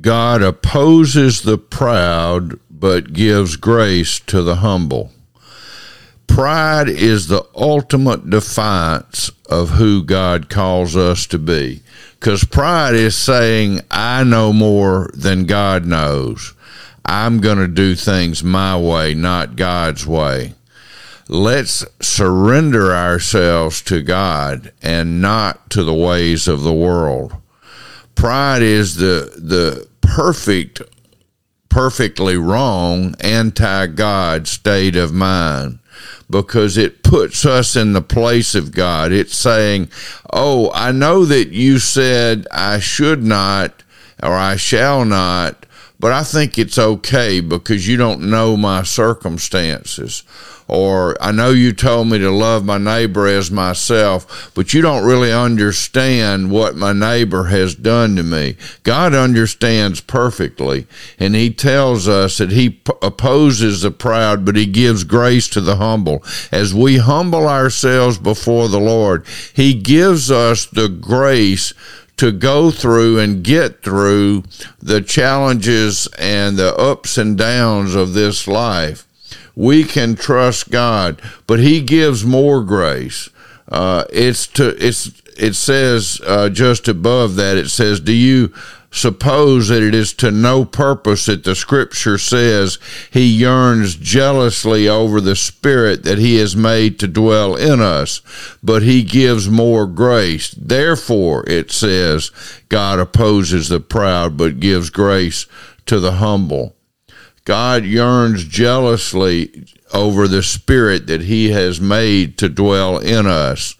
God opposes the proud, but gives grace to the humble. Pride is the ultimate defiance of who God calls us to be. Because pride is saying, I know more than God knows. I'm going to do things my way, not God's way. Let's surrender ourselves to God and not to the ways of the world. Pride is the, the perfect, perfectly wrong, anti God state of mind because it puts us in the place of God. It's saying, Oh, I know that you said I should not or I shall not, but I think it's okay because you don't know my circumstances or I know you told me to love my neighbor as myself, but you don't really understand what my neighbor has done to me. God understands perfectly, and He tells us that He opposes the proud, but He gives grace to the humble. As we humble ourselves before the Lord, He gives us the grace to go through and get through the challenges and the ups and downs of this life we can trust God, but He gives more grace. Uh, it's to it's it says uh, just above that it says, "Do you suppose that it is to no purpose that the Scripture says He yearns jealously over the Spirit that He has made to dwell in us, but He gives more grace. Therefore, it says, God opposes the proud, but gives grace to the humble." God yearns jealously over the spirit that he has made to dwell in us.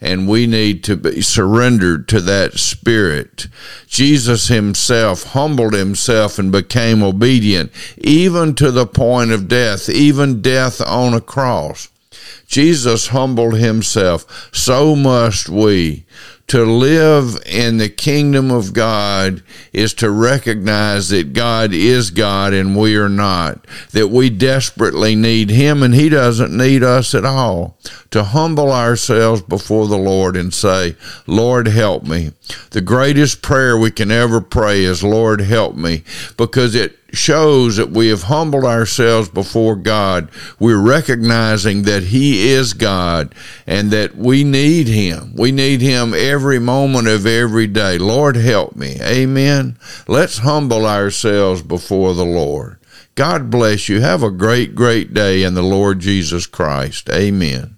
And we need to be surrendered to that spirit. Jesus himself humbled himself and became obedient, even to the point of death, even death on a cross. Jesus humbled himself. So must we to live in the kingdom of God is to recognize that God is God and we are not, that we desperately need Him and He doesn't need us at all. To humble ourselves before the Lord and say, Lord, help me. The greatest prayer we can ever pray is, Lord, help me, because it shows that we have humbled ourselves before God. We're recognizing that He is God and that we need Him. We need Him every moment of every day. Lord, help me. Amen. Let's humble ourselves before the Lord. God bless you. Have a great, great day in the Lord Jesus Christ. Amen.